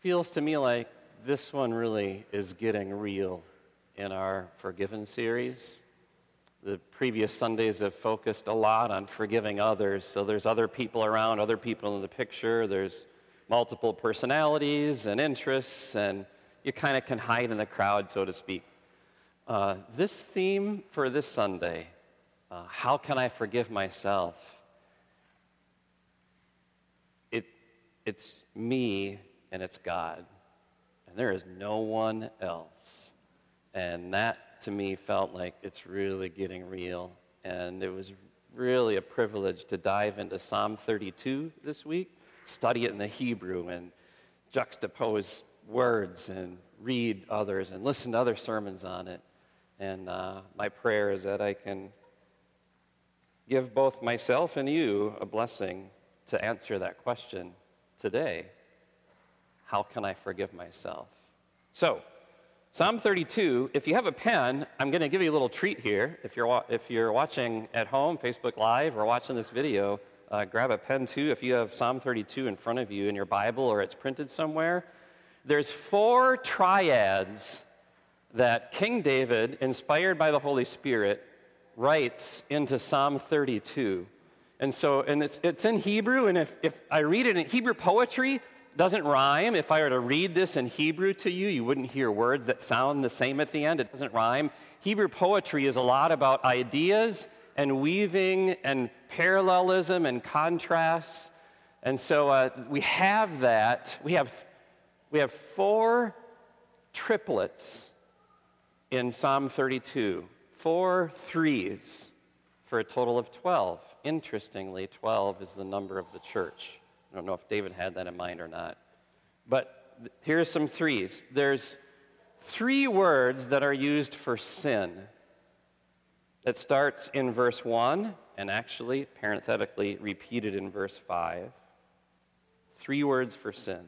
feels to me like this one really is getting real in our Forgiven series. The previous Sundays have focused a lot on forgiving others. So there's other people around, other people in the picture. There's multiple personalities and interests, and you kind of can hide in the crowd, so to speak. Uh, this theme for this Sunday, uh, how can I forgive myself? It, it's me and it's God, and there is no one else. And that to me felt like it's really getting real. And it was really a privilege to dive into Psalm 32 this week, study it in the Hebrew, and juxtapose words and read others and listen to other sermons on it. And uh, my prayer is that I can give both myself and you a blessing to answer that question today. How can I forgive myself? So, Psalm 32, if you have a pen, I'm going to give you a little treat here. If you're, if you're watching at home, Facebook Live, or watching this video, uh, grab a pen too. If you have Psalm 32 in front of you in your Bible or it's printed somewhere, there's four triads that King David, inspired by the Holy Spirit, writes into Psalm 32. And so, and it's, it's in Hebrew, and if, if I read it in Hebrew poetry, doesn't rhyme. If I were to read this in Hebrew to you, you wouldn't hear words that sound the same at the end. It doesn't rhyme. Hebrew poetry is a lot about ideas and weaving and parallelism and contrasts. And so uh, we have that. We have, we have four triplets in Psalm 32, four threes for a total of 12. Interestingly, 12 is the number of the church. I don't know if David had that in mind or not. But here's some threes. There's three words that are used for sin. That starts in verse 1 and actually, parenthetically, repeated in verse 5. Three words for sin.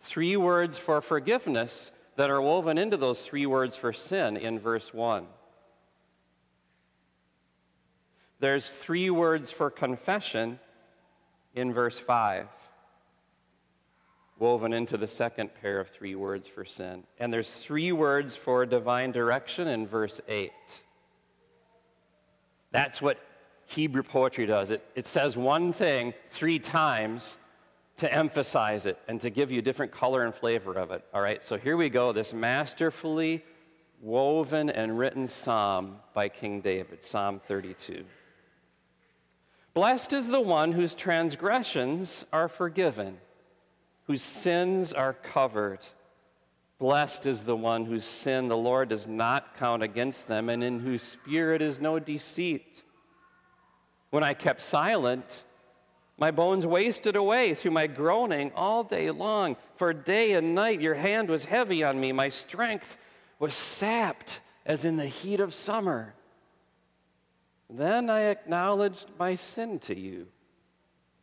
Three words for forgiveness that are woven into those three words for sin in verse 1. There's three words for confession in verse 5, woven into the second pair of three words for sin. And there's three words for divine direction in verse 8. That's what Hebrew poetry does. It, it says one thing three times to emphasize it and to give you different color and flavor of it. All right, so here we go this masterfully woven and written psalm by King David, Psalm 32. Blessed is the one whose transgressions are forgiven, whose sins are covered. Blessed is the one whose sin the Lord does not count against them, and in whose spirit is no deceit. When I kept silent, my bones wasted away through my groaning all day long. For day and night your hand was heavy on me. My strength was sapped as in the heat of summer. Then I acknowledged my sin to you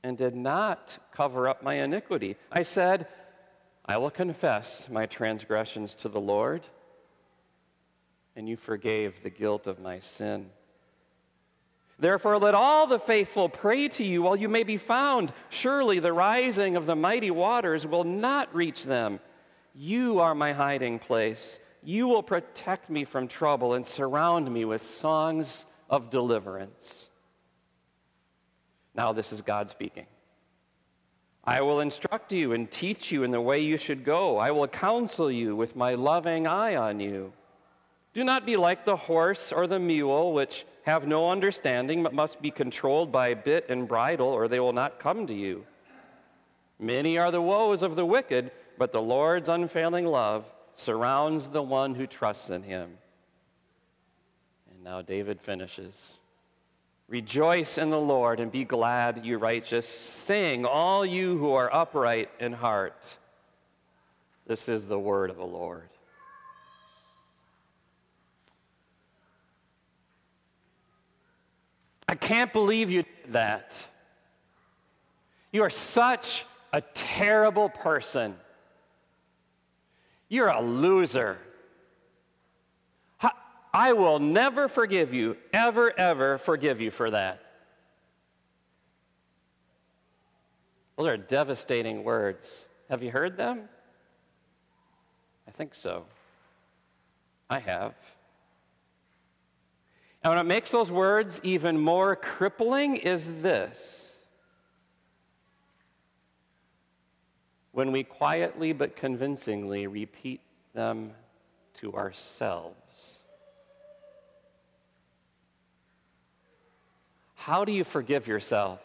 and did not cover up my iniquity. I said, I will confess my transgressions to the Lord, and you forgave the guilt of my sin. Therefore, let all the faithful pray to you while you may be found. Surely the rising of the mighty waters will not reach them. You are my hiding place. You will protect me from trouble and surround me with songs of deliverance. Now, this is God speaking. I will instruct you and teach you in the way you should go. I will counsel you with my loving eye on you. Do not be like the horse or the mule, which have no understanding, but must be controlled by bit and bridle, or they will not come to you. Many are the woes of the wicked, but the Lord's unfailing love surrounds the one who trusts in him. Now David finishes. Rejoice in the Lord and be glad, you righteous. Sing, all you who are upright in heart. This is the word of the Lord. I can't believe you did that. You are such a terrible person. You're a loser. I will never forgive you, ever, ever forgive you for that. Those are devastating words. Have you heard them? I think so. I have. And what makes those words even more crippling is this. When we quietly but convincingly repeat them to ourselves. How do you forgive yourself?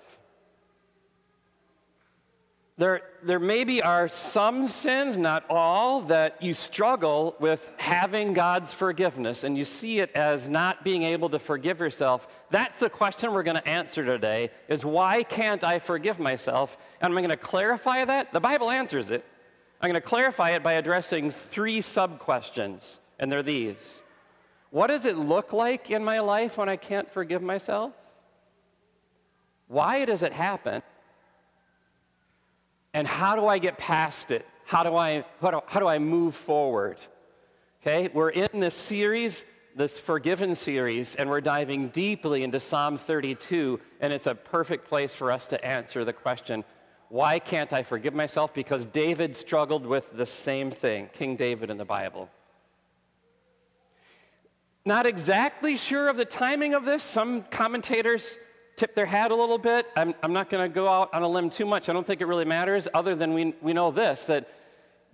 There, there maybe are some sins, not all, that you struggle with having God's forgiveness and you see it as not being able to forgive yourself. That's the question we're going to answer today is why can't I forgive myself? And I'm going to clarify that. The Bible answers it. I'm going to clarify it by addressing three sub questions, and they're these. What does it look like in my life when I can't forgive myself? Why does it happen? And how do I get past it? How do I, how do, how do I move forward? Okay, we're in this series, this Forgiven series, and we're diving deeply into Psalm 32, and it's a perfect place for us to answer the question why can't I forgive myself? Because David struggled with the same thing, King David in the Bible. Not exactly sure of the timing of this. Some commentators tip their hat a little bit. I'm, I'm not going to go out on a limb too much. I don't think it really matters, other than we, we know this that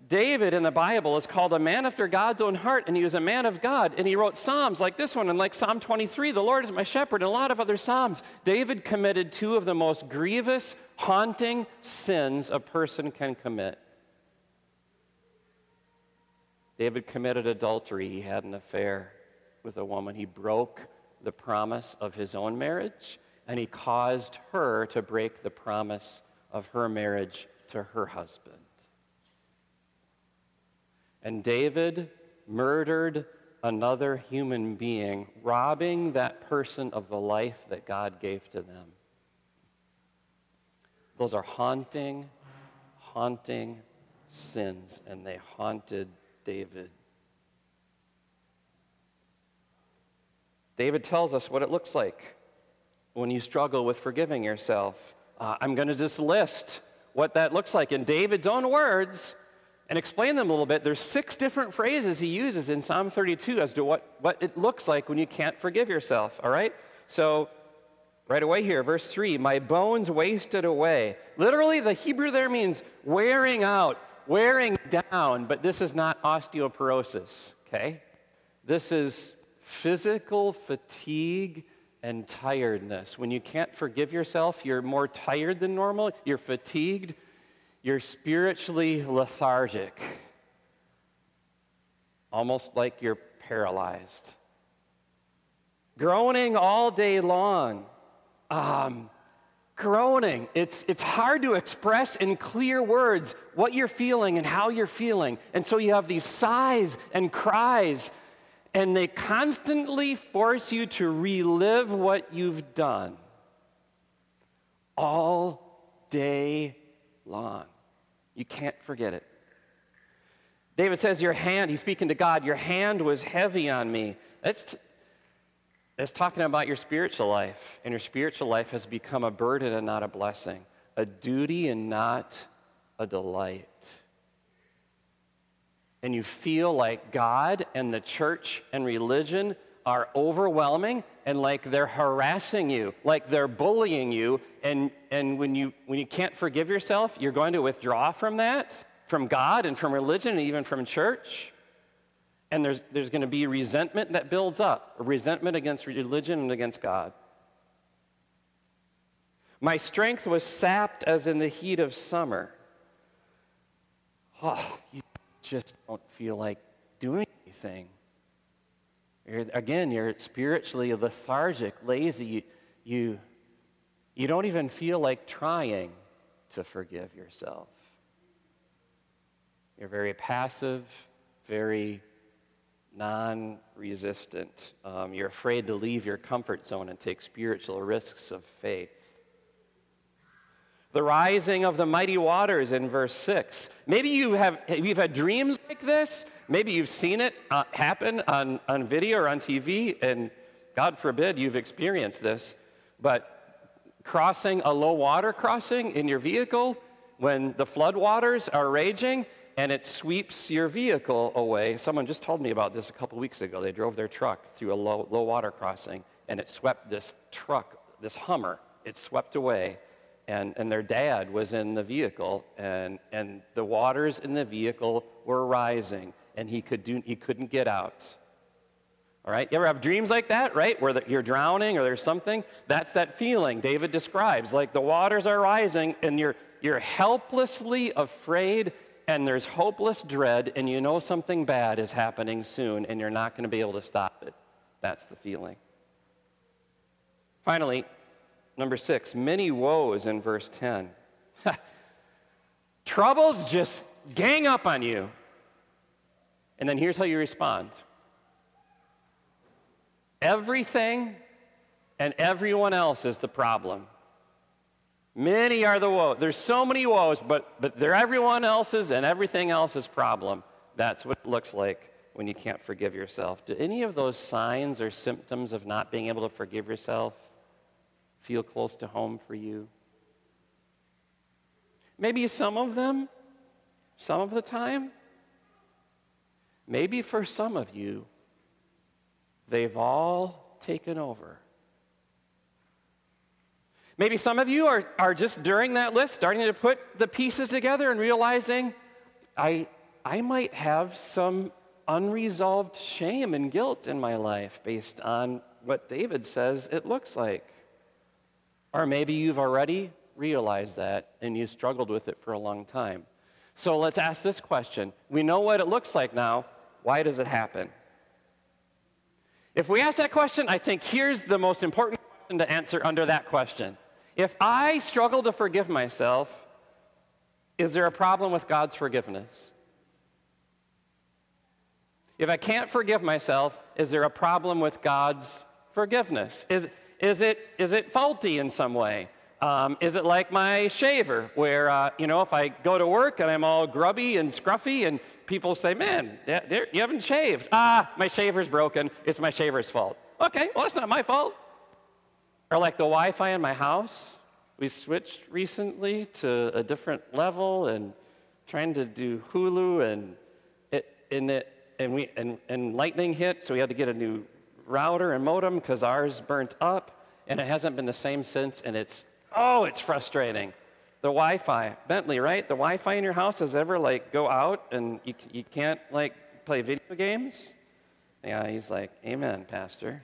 David in the Bible is called a man after God's own heart, and he was a man of God. And he wrote Psalms like this one, and like Psalm 23, the Lord is my shepherd, and a lot of other Psalms. David committed two of the most grievous, haunting sins a person can commit. David committed adultery, he had an affair with a woman, he broke the promise of his own marriage and he caused her to break the promise of her marriage to her husband. And David murdered another human being, robbing that person of the life that God gave to them. Those are haunting, haunting sins, and they haunted David. David tells us what it looks like when you struggle with forgiving yourself. Uh, I'm going to just list what that looks like in David's own words and explain them a little bit. There's six different phrases he uses in Psalm 32 as to what, what it looks like when you can't forgive yourself, all right? So, right away here, verse 3 My bones wasted away. Literally, the Hebrew there means wearing out, wearing down, but this is not osteoporosis, okay? This is physical fatigue and tiredness. When you can't forgive yourself, you're more tired than normal, you're fatigued, you're spiritually lethargic, almost like you're paralyzed. Groaning all day long. Um, groaning. It's, it's hard to express in clear words what you're feeling and how you're feeling. And so you have these sighs and cries and they constantly force you to relive what you've done all day long. You can't forget it. David says, Your hand, he's speaking to God, your hand was heavy on me. That's, t- that's talking about your spiritual life. And your spiritual life has become a burden and not a blessing, a duty and not a delight and you feel like God and the church and religion are overwhelming and like they're harassing you, like they're bullying you, and, and when, you, when you can't forgive yourself, you're going to withdraw from that, from God and from religion and even from church. And there's, there's going to be resentment that builds up, resentment against religion and against God. My strength was sapped as in the heat of summer. Oh, you just don't feel like doing anything. You're, again, you're spiritually lethargic, lazy. You, you, you don't even feel like trying to forgive yourself. You're very passive, very non resistant. Um, you're afraid to leave your comfort zone and take spiritual risks of faith the rising of the mighty waters in verse 6. Maybe you have you've had dreams like this. Maybe you've seen it uh, happen on, on video or on TV, and God forbid you've experienced this. But crossing a low water crossing in your vehicle when the floodwaters are raging, and it sweeps your vehicle away. Someone just told me about this a couple weeks ago. They drove their truck through a low, low water crossing, and it swept this truck, this Hummer, it swept away. And, and their dad was in the vehicle, and, and the waters in the vehicle were rising, and he, could do, he couldn't get out. All right? You ever have dreams like that, right? Where the, you're drowning or there's something? That's that feeling David describes. Like the waters are rising, and you're, you're helplessly afraid and there's hopeless dread, and you know something bad is happening soon, and you're not going to be able to stop it. That's the feeling. Finally, number six, many woes in verse 10. Troubles just gang up on you. And then here's how you respond everything and everyone else is the problem. Many are the woes. There's so many woes, but, but they're everyone else's and everything else's problem. That's what it looks like when you can't forgive yourself. Do any of those signs or symptoms of not being able to forgive yourself feel close to home for you? Maybe some of them, some of the time. Maybe for some of you, they've all taken over. Maybe some of you are, are just during that list starting to put the pieces together and realizing I, I might have some unresolved shame and guilt in my life based on what David says it looks like. Or maybe you've already realized that and you struggled with it for a long time. So let's ask this question. We know what it looks like now. Why does it happen? If we ask that question, I think here's the most important question to answer under that question if I struggle to forgive myself, is there a problem with God's forgiveness? If I can't forgive myself, is there a problem with God's forgiveness? Is, is, it, is it faulty in some way? Um, is it like my shaver, where, uh, you know, if I go to work and I'm all grubby and scruffy and people say, man, you haven't shaved. Ah, my shaver's broken. It's my shaver's fault. Okay, well, it's not my fault. Or like the Wi Fi in my house. We switched recently to a different level and trying to do Hulu and it, and, it, and, we, and, and lightning hit, so we had to get a new router and modem because ours burnt up and it hasn't been the same since and it's, oh, it's frustrating. The Wi-Fi, Bentley, right? The Wi-Fi in your house has ever like go out and you, you can't like play video games? Yeah, he's like, amen, pastor.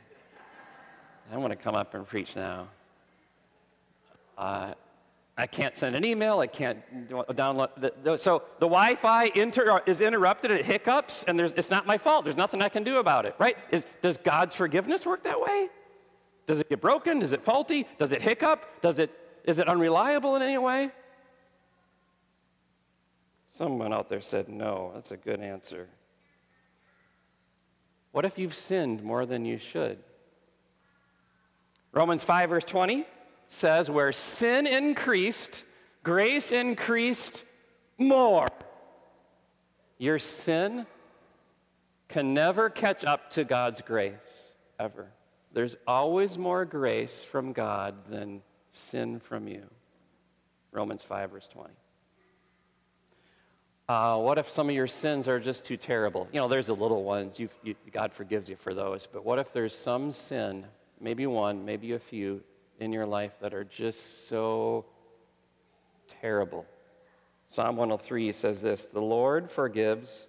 I want to come up and preach now. Uh, I can't send an email. I can't download. The, the, so the Wi-Fi inter, is interrupted. It hiccups, and it's not my fault. There's nothing I can do about it. Right? Is, does God's forgiveness work that way? Does it get broken? Is it faulty? Does it hiccup? Does it is it unreliable in any way? Someone out there said no. That's a good answer. What if you've sinned more than you should? Romans 5, verse 20 says, Where sin increased, grace increased more. Your sin can never catch up to God's grace, ever. There's always more grace from God than sin from you. Romans 5, verse 20. Uh, what if some of your sins are just too terrible? You know, there's the little ones. You, God forgives you for those. But what if there's some sin maybe one, maybe a few in your life that are just so terrible. Psalm 103 says this The Lord forgives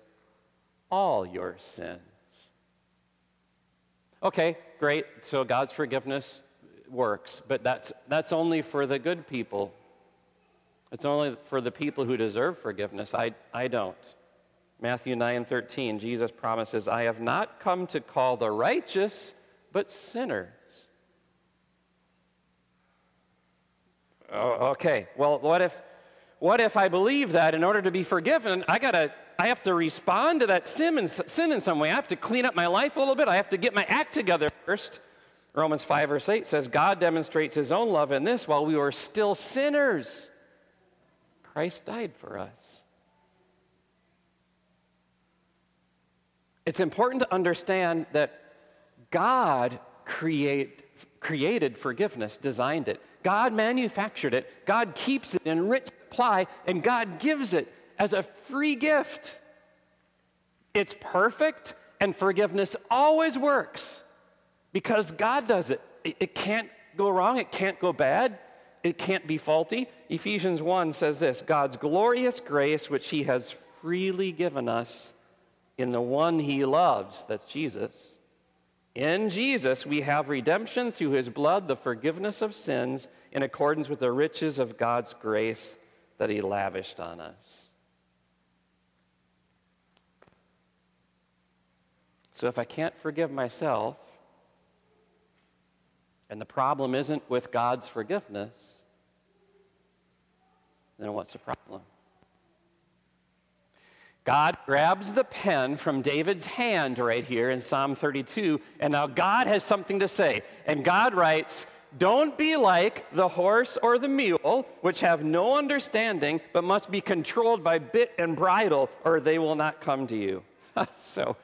all your sins. Okay, great. So God's forgiveness works, but that's, that's only for the good people. It's only for the people who deserve forgiveness. I, I don't. Matthew 9 13, Jesus promises, I have not come to call the righteous, but sinners. Oh, okay, well, what if, what if I believe that in order to be forgiven, I gotta, I have to respond to that sin in, sin in some way. I have to clean up my life a little bit. I have to get my act together first. Romans 5, verse 8 says, God demonstrates his own love in this while we were still sinners. Christ died for us. It's important to understand that God create, created forgiveness, designed it. God manufactured it, God keeps it in rich supply, and God gives it as a free gift. It's perfect, and forgiveness always works because God does it. It, can't go wrong, it can't go bad, it can't be faulty. Ephesians 1 says this God's glorious grace, which He has freely given us in the one He loves, that's Jesus. In Jesus, we have redemption through His blood, the forgiveness of sins, in accordance with the riches of God's grace that He lavished on us. So if I can't forgive myself, and the problem isn't with God's forgiveness, then what's the problem? God grabs the pen from David's hand right here in Psalm 32, and now God has something to say. And God writes, Don't be like the horse or the mule, which have no understanding, but must be controlled by bit and bridle, or they will not come to you. so,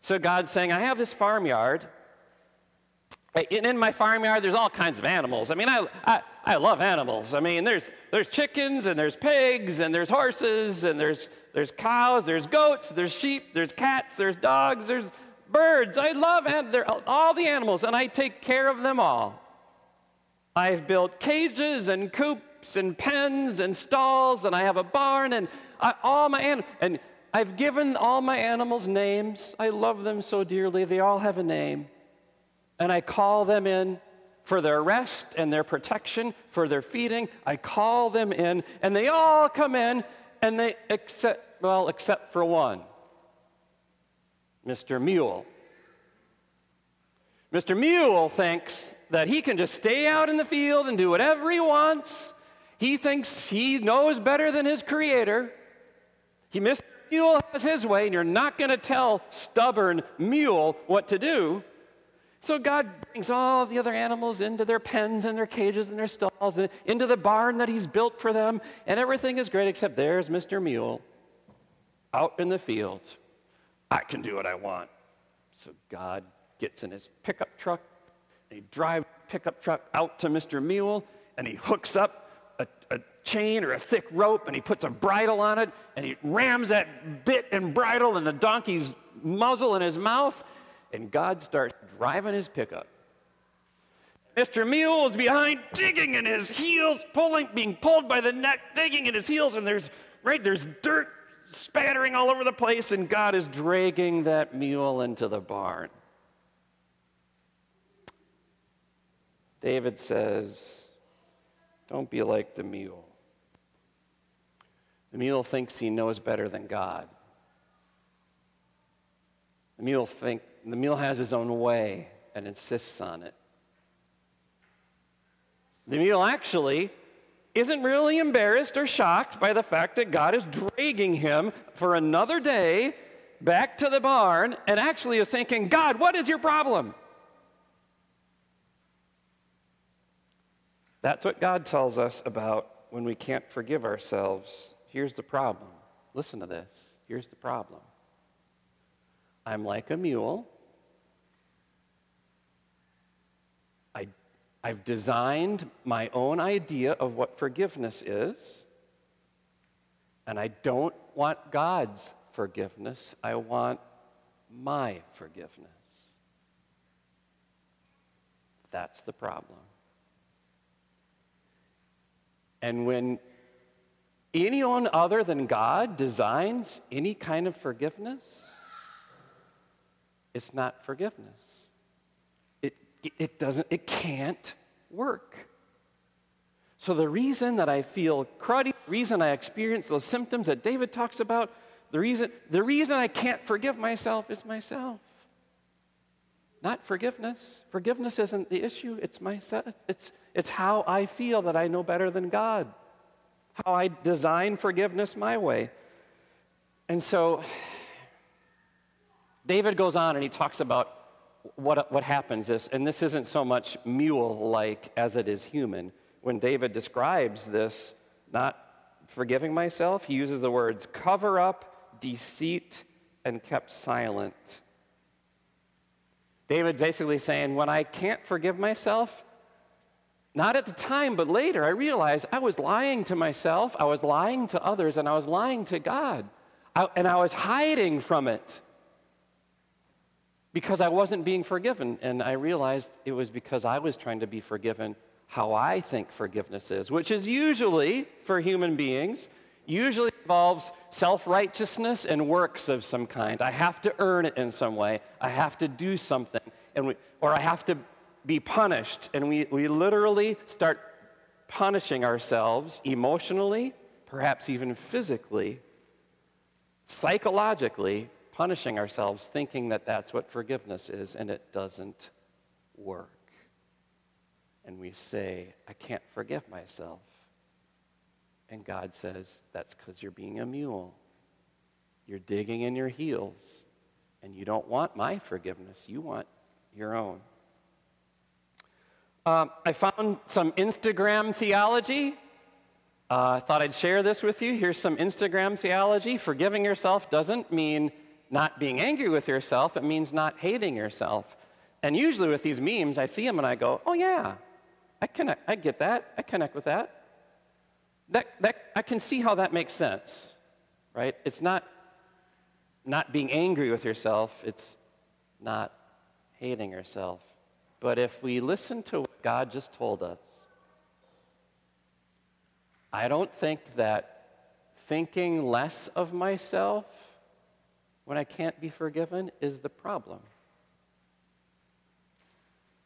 so God's saying, I have this farmyard, And in my farmyard, there's all kinds of animals. I mean, I, I, I love animals. I mean, there's, there's chickens and there's pigs and there's horses and there's, there's cows, there's goats, there's sheep, there's cats, there's dogs, there's birds. I love all the animals and I take care of them all. I've built cages and coops and pens and stalls and I have a barn and I, all my animals. I've given all my animals names. I love them so dearly. They all have a name and I call them in for their rest and their protection, for their feeding. I call them in, and they all come in, and they accept, well, except for one Mr. Mule. Mr. Mule thinks that he can just stay out in the field and do whatever he wants. He thinks he knows better than his creator. He, Mr. Mule has his way, and you're not going to tell stubborn Mule what to do. So God brings all the other animals into their pens and their cages and their stalls and into the barn that He's built for them, and everything is great except there's Mr. Mule out in the field. I can do what I want. So God gets in his pickup truck and he drives the pickup truck out to Mr. Mule and he hooks up chain or a thick rope and he puts a bridle on it and he rams that bit and bridle in the donkey's muzzle in his mouth and God starts driving his pickup. Mr. Mule is behind, digging in his heels, pulling, being pulled by the neck, digging in his heels, and there's right there's dirt spattering all over the place, and God is dragging that mule into the barn. David says, Don't be like the mule. The mule thinks he knows better than God. The mule think, the mule has his own way and insists on it. The mule actually isn't really embarrassed or shocked by the fact that God is dragging him for another day back to the barn and actually is thinking, God, what is your problem? That's what God tells us about when we can't forgive ourselves. Here's the problem. Listen to this. Here's the problem. I'm like a mule I, I've designed my own idea of what forgiveness is, and I don't want God's forgiveness, I want my forgiveness. That's the problem. And when anyone other than God designs any kind of forgiveness, it's not forgiveness it it doesn't, it can't work. So the reason that I feel cruddy, the reason I experience those symptoms that David talks about, the reason, the reason I can't forgive myself is myself. Not forgiveness. Forgiveness isn't the issue, it's myself. It's, it's how I feel that I know better than God, how I design forgiveness my way. And so David goes on and he talks about what, what happens is, and this isn't so much mule like as it is human. When David describes this, not forgiving myself, he uses the words cover up, deceit, and kept silent. David basically saying, when I can't forgive myself, Not at the time, but later, I realized I was lying to myself, I was lying to others, and I was lying to God. I, and I was hiding from it because I wasn't being forgiven. And I realized it was because I was trying to be forgiven how I think forgiveness is, which is usually, for human beings, usually involves self righteousness and works of some kind. I have to earn it in some way, I have to do something, and we, or I have to be punished. And we, we literally start punishing ourselves emotionally, perhaps even physically, psychologically, punishing ourselves, thinking that that's what forgiveness is, and it doesn't work. And we say, I can't forgive myself. And God says, That's because you're being a mule. You're digging in your heels, and you don't want my forgiveness, you want your own. Um, I found some Instagram theology. I uh, thought I'd share this with you. Here's some Instagram theology. Forgiving yourself doesn't mean not being angry with yourself, it means not hating yourself. And usually with these memes, I see them and I go, oh, yeah, I, connect, I get that. I connect with that that, that, I can see how that makes sense, right? It's not not being angry with yourself, it's not hating yourself. But if we listen to what God just told us, I don't think that thinking less of myself when I can't be forgiven is the problem.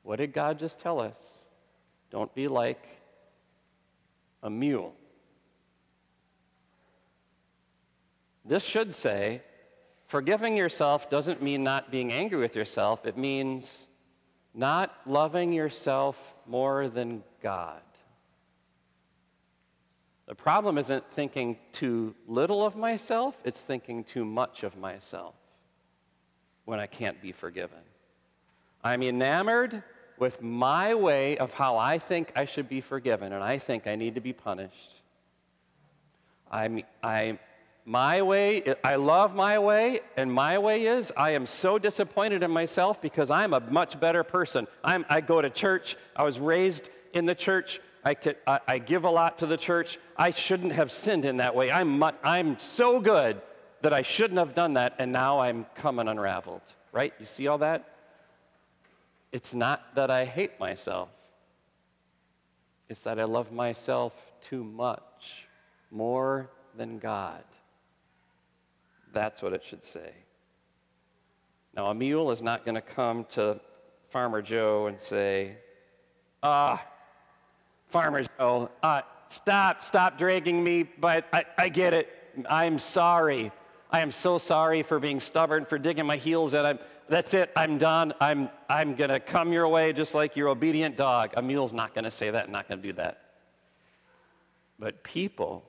What did God just tell us? Don't be like a mule. This should say, forgiving yourself doesn't mean not being angry with yourself, it means not loving yourself more than God. The problem isn't thinking too little of myself, it's thinking too much of myself when I can't be forgiven. I'm enamored with my way of how I think I should be forgiven, and I think I need to be punished. I'm, I'm my way, I love my way, and my way is I am so disappointed in myself because I'm a much better person. I'm, I go to church, I was raised in the church, I, could, I, I give a lot to the church. I shouldn't have sinned in that way. I'm, I'm so good that I shouldn't have done that, and now I'm coming unraveled, right? You see all that? It's not that I hate myself, it's that I love myself too much, more than God. That's what it should say. Now, a mule is not going to come to Farmer Joe and say, Ah, Farmer Joe, uh, stop, stop dragging me, but I, I get it. I'm sorry. I am so sorry for being stubborn, for digging my heels in. I'm, that's it. I'm done. I'm, I'm going to come your way just like your obedient dog. A mule's not going to say that, not going to do that. But people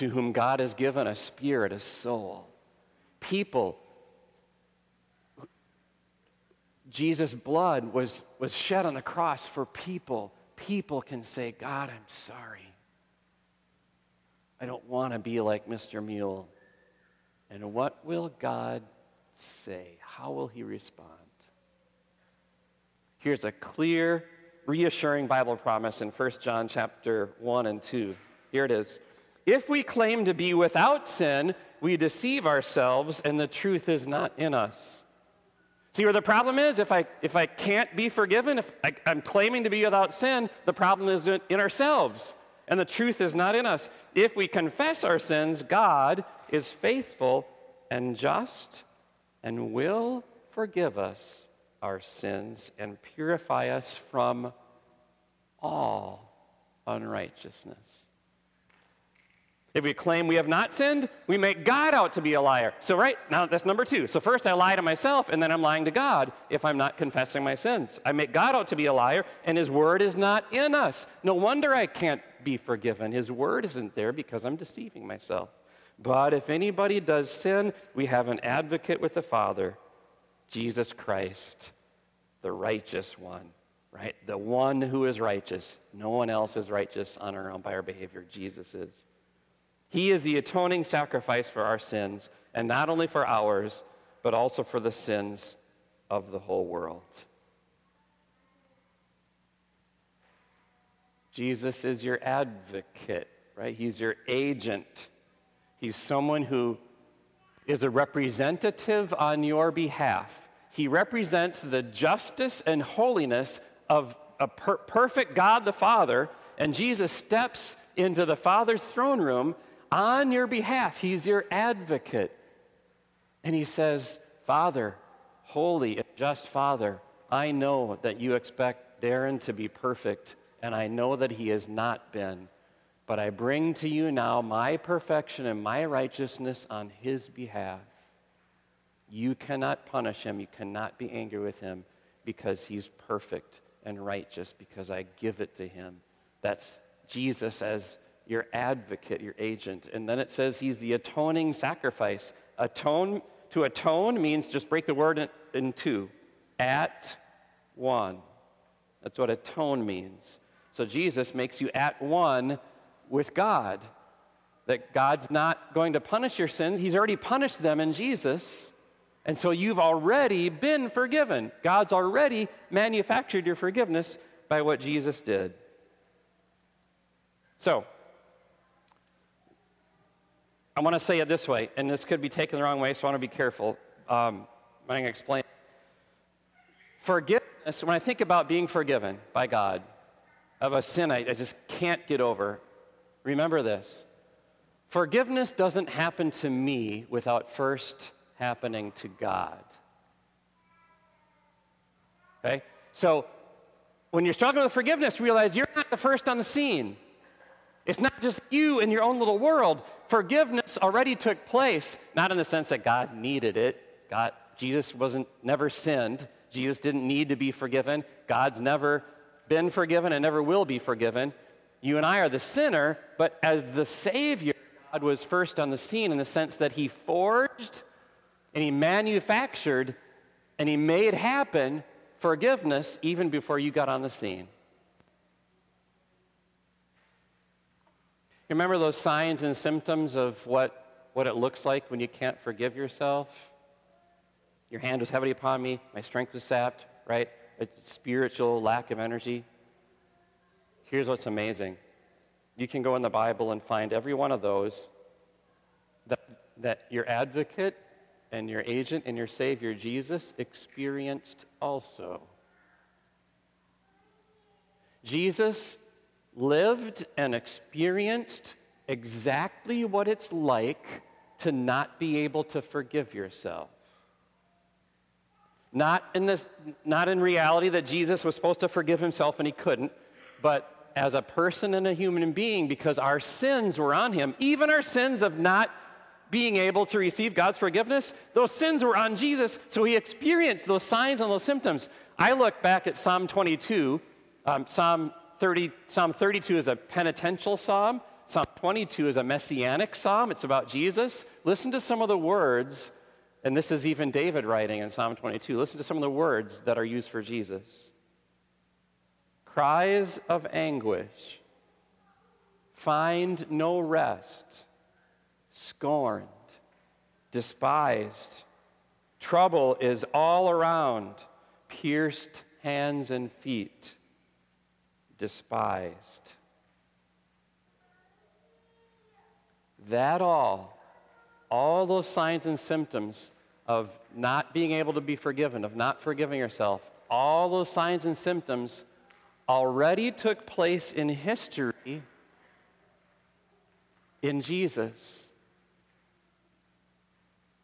to whom God has given a spirit, a soul. People. Jesus' blood was, was shed on the cross for people. People can say, God, I'm sorry. I don't want to be like Mr. Mule. And what will God say? How will he respond? Here's a clear, reassuring Bible promise in 1 John chapter 1 and 2. Here it is. If we claim to be without sin, we deceive ourselves and the truth is not in us. See where the problem is? If I, if I can't be forgiven, if I, am claiming to be without sin, the problem is in ourselves and the truth is not in us. If we confess our sins, God is faithful and just and will forgive us our sins and purify us from all unrighteousness. If we claim we have not sinned, we make God out to be a liar. So, right now, that's number two. So, first I lie to myself, and then I'm lying to God if I'm not confessing my sins. I make God out to be a liar, and His word is not in us. No wonder I can't be forgiven. His word isn't there because I'm deceiving myself. But if anybody does sin, we have an advocate with the Father, Jesus Christ, the righteous one, right? The one who is righteous. No one else is righteous on our own by our behavior. Jesus is. He is the atoning sacrifice for our sins, and not only for ours, but also for the sins of the whole world. Jesus is your advocate, right? He's your agent. He's someone who is a representative on your behalf. He represents the justice and holiness of a per- perfect God the Father, and Jesus steps into the Father's throne room on your behalf. He's your advocate. And he says, Father, holy and just Father, I know that you expect Darren to be perfect, and I know that he has not been. But I bring to you now my perfection and my righteousness on his behalf. You cannot punish him, you cannot be angry with him because he's perfect and righteous, because I give it to him. That's Jesus as your advocate, your agent. And then it says he's the atoning sacrifice. Atone, to atone means just break the word in, in two at one. That's what atone means. So Jesus makes you at one with God. That God's not going to punish your sins, He's already punished them in Jesus. And so you've already been forgiven. God's already manufactured your forgiveness by what Jesus did. So, I want to say it this way, and this could be taken the wrong way, so I want to be careful. Um, I'm going to explain. Forgiveness, when I think about being forgiven by God of a sin I, I just can't get over, remember this. Forgiveness doesn't happen to me without first happening to God. Okay? So, when you're struggling with forgiveness, realize you're not the first on the scene. It's not just you in your own little world. Forgiveness already took place, not in the sense that God needed it. God, Jesus wasn't never sinned. Jesus didn't need to be forgiven. God's never been forgiven and never will be forgiven. You and I are the sinner, but as the Savior, God was first on the scene in the sense that He forged and He manufactured and He made happen forgiveness even before you got on the scene. Remember those signs and symptoms of what, what it looks like when you can't forgive yourself? Your hand was heavy upon me, my strength was sapped, right? A spiritual lack of energy. Here's what's amazing you can go in the Bible and find every one of those that, that your advocate and your agent and your Savior, Jesus, experienced also. Jesus lived and experienced exactly what it's like to not be able to forgive yourself. Not in, this, not in reality that Jesus was supposed to forgive himself and he couldn't, but as a person and a human being because our sins were on him, even our sins of not being able to receive God's forgiveness, those sins were on Jesus, so he experienced those signs and those symptoms. I look back at Psalm 22, um, Psalm 30, Psalm 32 is a penitential psalm. Psalm 22 is a messianic psalm. It's about Jesus. Listen to some of the words, and this is even David writing in Psalm 22. Listen to some of the words that are used for Jesus cries of anguish, find no rest, scorned, despised. Trouble is all around, pierced hands and feet despised. That all, all those signs and symptoms of not being able to be forgiven, of not forgiving yourself, all those signs and symptoms already took place in history in Jesus.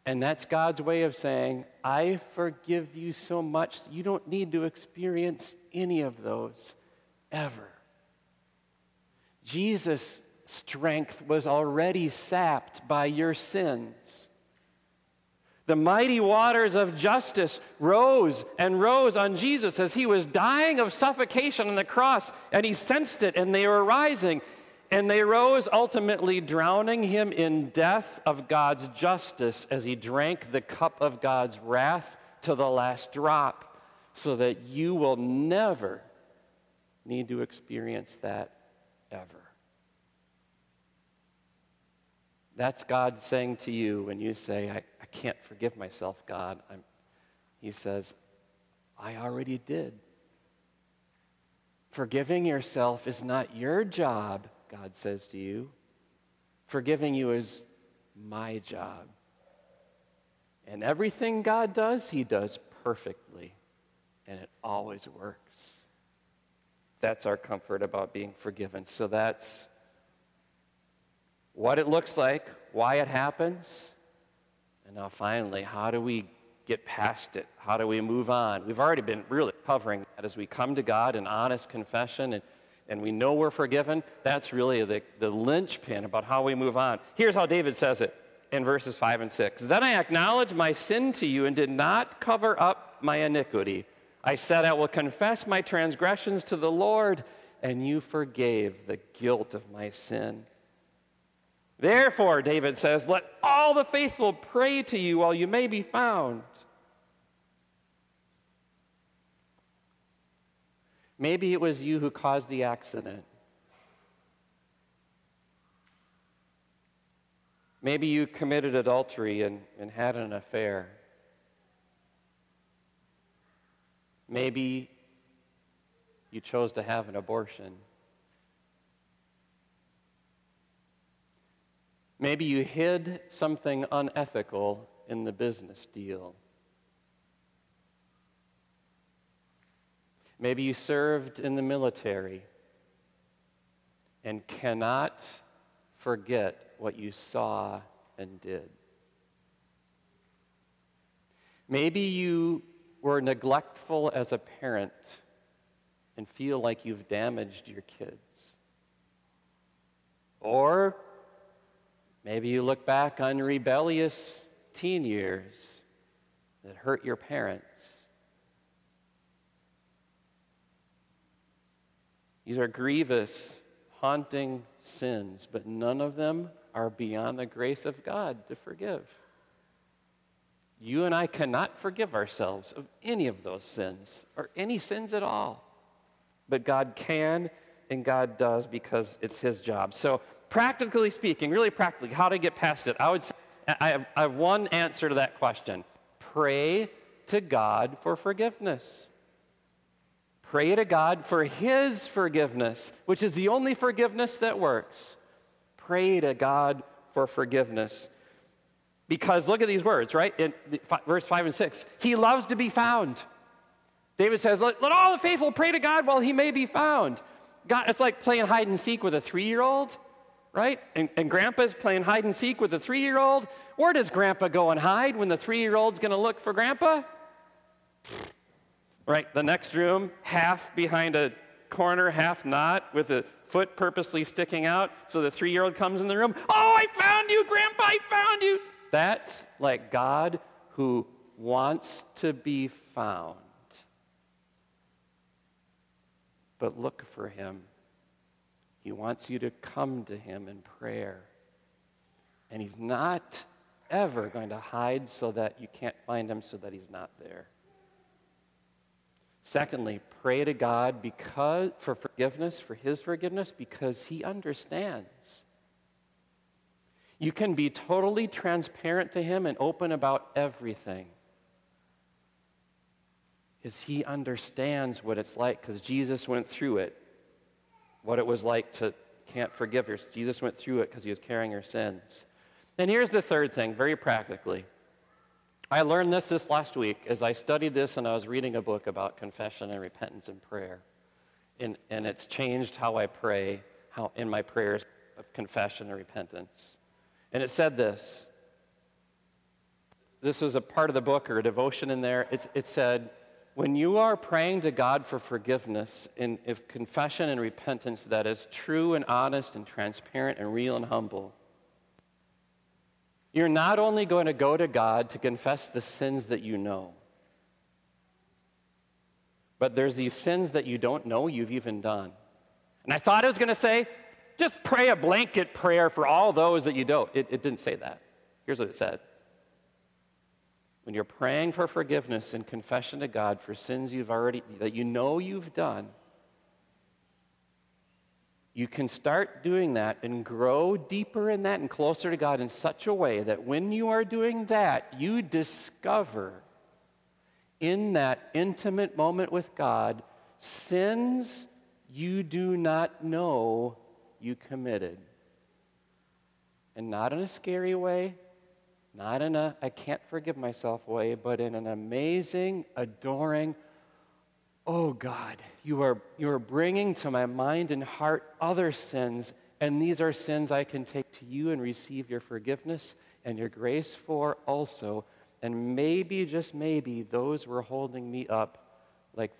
And that's God's way of saying, I forgive you so much, you don't need to experience any of those ever. Jesus' strength was already sapped by your sins. The mighty waters of justice rose and rose on Jesus as he was dying of suffocation on the cross, and he sensed it, and they were rising. And they rose, ultimately drowning him in death of God's justice as he drank the cup of God's wrath to the last drop, so that you will never need to experience that ever. That's God saying to you when you say, I, I can't forgive myself, God. I'm, he says, I already did. Forgiving yourself is not your job, God says to you. Forgiving you is my job. And everything God does, He does perfectly, and it always works. That's our comfort about being forgiven. So that's what it looks like, why it happens, and now finally, how do we get past it? How do we move on? We've already been really covering that as we come to God in honest confession and, and we know we're forgiven. That's really the, the linchpin about how we move on. Here's how David says it in verses 5 and 6. Then I acknowledged my sin to you and did not cover up my iniquity. I said, I will confess my transgressions to the Lord, and you forgave the guilt of my sin. Therefore, David says, let all the faithful pray to you while you may be found. Maybe it was you who caused the accident. Maybe you committed adultery and, and had an affair. Maybe you chose to have an abortion. Maybe you hid something unethical in the business deal. Maybe you served in the military and cannot forget what you saw and did. Maybe you were neglectful as a parent and feel like you've damaged your kids. Or maybe you look back on rebellious teen years that hurt your parents. These are grievous, haunting sins, but none of them are beyond the grace of God to forgive. You and I cannot forgive ourselves of any of those sins or any sins at all. But God can and God does because it's His job. So, practically speaking, really practically, how to get past it, I would say I have, I have one answer to that question pray to God for forgiveness. Pray to God for His forgiveness, which is the only forgiveness that works. Pray to God for forgiveness. Because look at these words, right? In verse 5 and 6. He loves to be found. David says, let, let all the faithful pray to God while he may be found. God, it's like playing hide and seek with a three year old, right? And, and grandpa's playing hide and seek with a three year old. Where does grandpa go and hide when the three year old's going to look for grandpa? Right, the next room, half behind a corner, half not, with a foot purposely sticking out. So the three year old comes in the room, Oh, I found you, grandpa, I found you. That's like God who wants to be found. But look for him. He wants you to come to him in prayer. And he's not ever going to hide so that you can't find him so that he's not there. Secondly, pray to God because for forgiveness, for his forgiveness because he understands. You can be totally transparent to Him and open about everything. Because He understands what it's like, because Jesus went through it. What it was like to can't forgive her. Jesus went through it because He was carrying her sins. And here's the third thing, very practically. I learned this this last week as I studied this and I was reading a book about confession and repentance and prayer. And, and it's changed how I pray how, in my prayers of confession and repentance. And it said this. This was a part of the book or a devotion in there. It's, it said, when you are praying to God for forgiveness in if confession and repentance that is true and honest and transparent and real and humble, you're not only going to go to God to confess the sins that you know, but there's these sins that you don't know you've even done. And I thought I was going to say, just pray a blanket prayer for all those that you don't. It, it didn't say that. Here's what it said When you're praying for forgiveness and confession to God for sins you've already, that you know you've done, you can start doing that and grow deeper in that and closer to God in such a way that when you are doing that, you discover in that intimate moment with God sins you do not know you committed. And not in a scary way, not in a I can't forgive myself way, but in an amazing, adoring, oh God, you are, you are bringing to my mind and heart other sins, and these are sins I can take to you and receive your forgiveness and your grace for also. And maybe, just maybe, those were holding me up like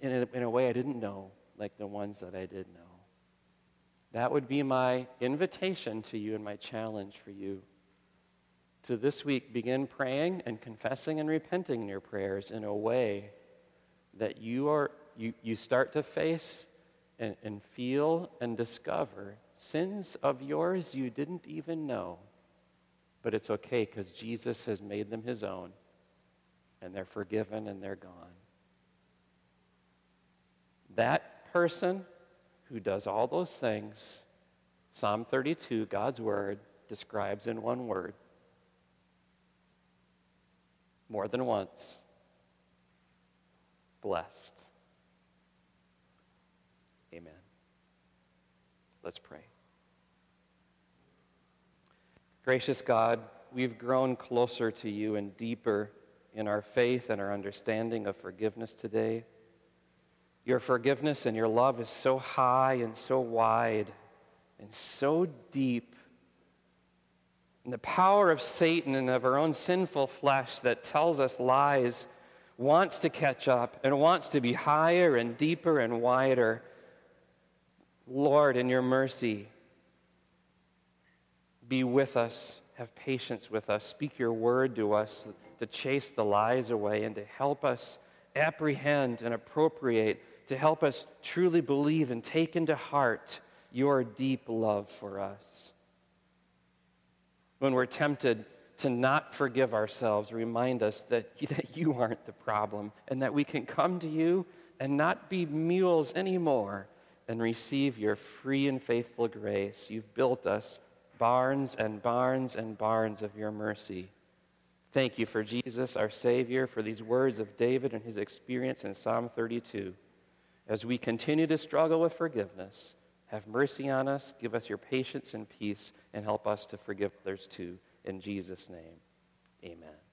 in a, in a way I didn't know, like the ones that I did know. That would be my invitation to you and my challenge for you to this week begin praying and confessing and repenting in your prayers in a way that you are you, you start to face and, and feel and discover sins of yours you didn't even know. But it's okay because jesus has made them his own and they're forgiven and they're gone. That person who does all those things psalm 32 god's word describes in one word more than once. Blessed. Amen. Let's pray. Gracious God, we've grown closer to you and deeper in our faith and our understanding of forgiveness today. Your forgiveness and your love is so high and so wide and so deep. And the power of Satan and of our own sinful flesh that tells us lies wants to catch up and wants to be higher and deeper and wider. Lord, in your mercy, be with us, have patience with us, speak your word to us to chase the lies away and to help us apprehend and appropriate, to help us truly believe and take into heart your deep love for us when we're tempted to not forgive ourselves, remind us that, that you aren't the problem and that we can come to you and not be mules anymore and receive your free and faithful grace. You've built us barns and barns and barns of your mercy. Thank you for Jesus, our Savior, for these words of David and his experience in Psalm 32. As we continue to struggle with forgiveness, have mercy on us, give us your patience and peace, and help us to forgive others too. In Jesus' name, amen.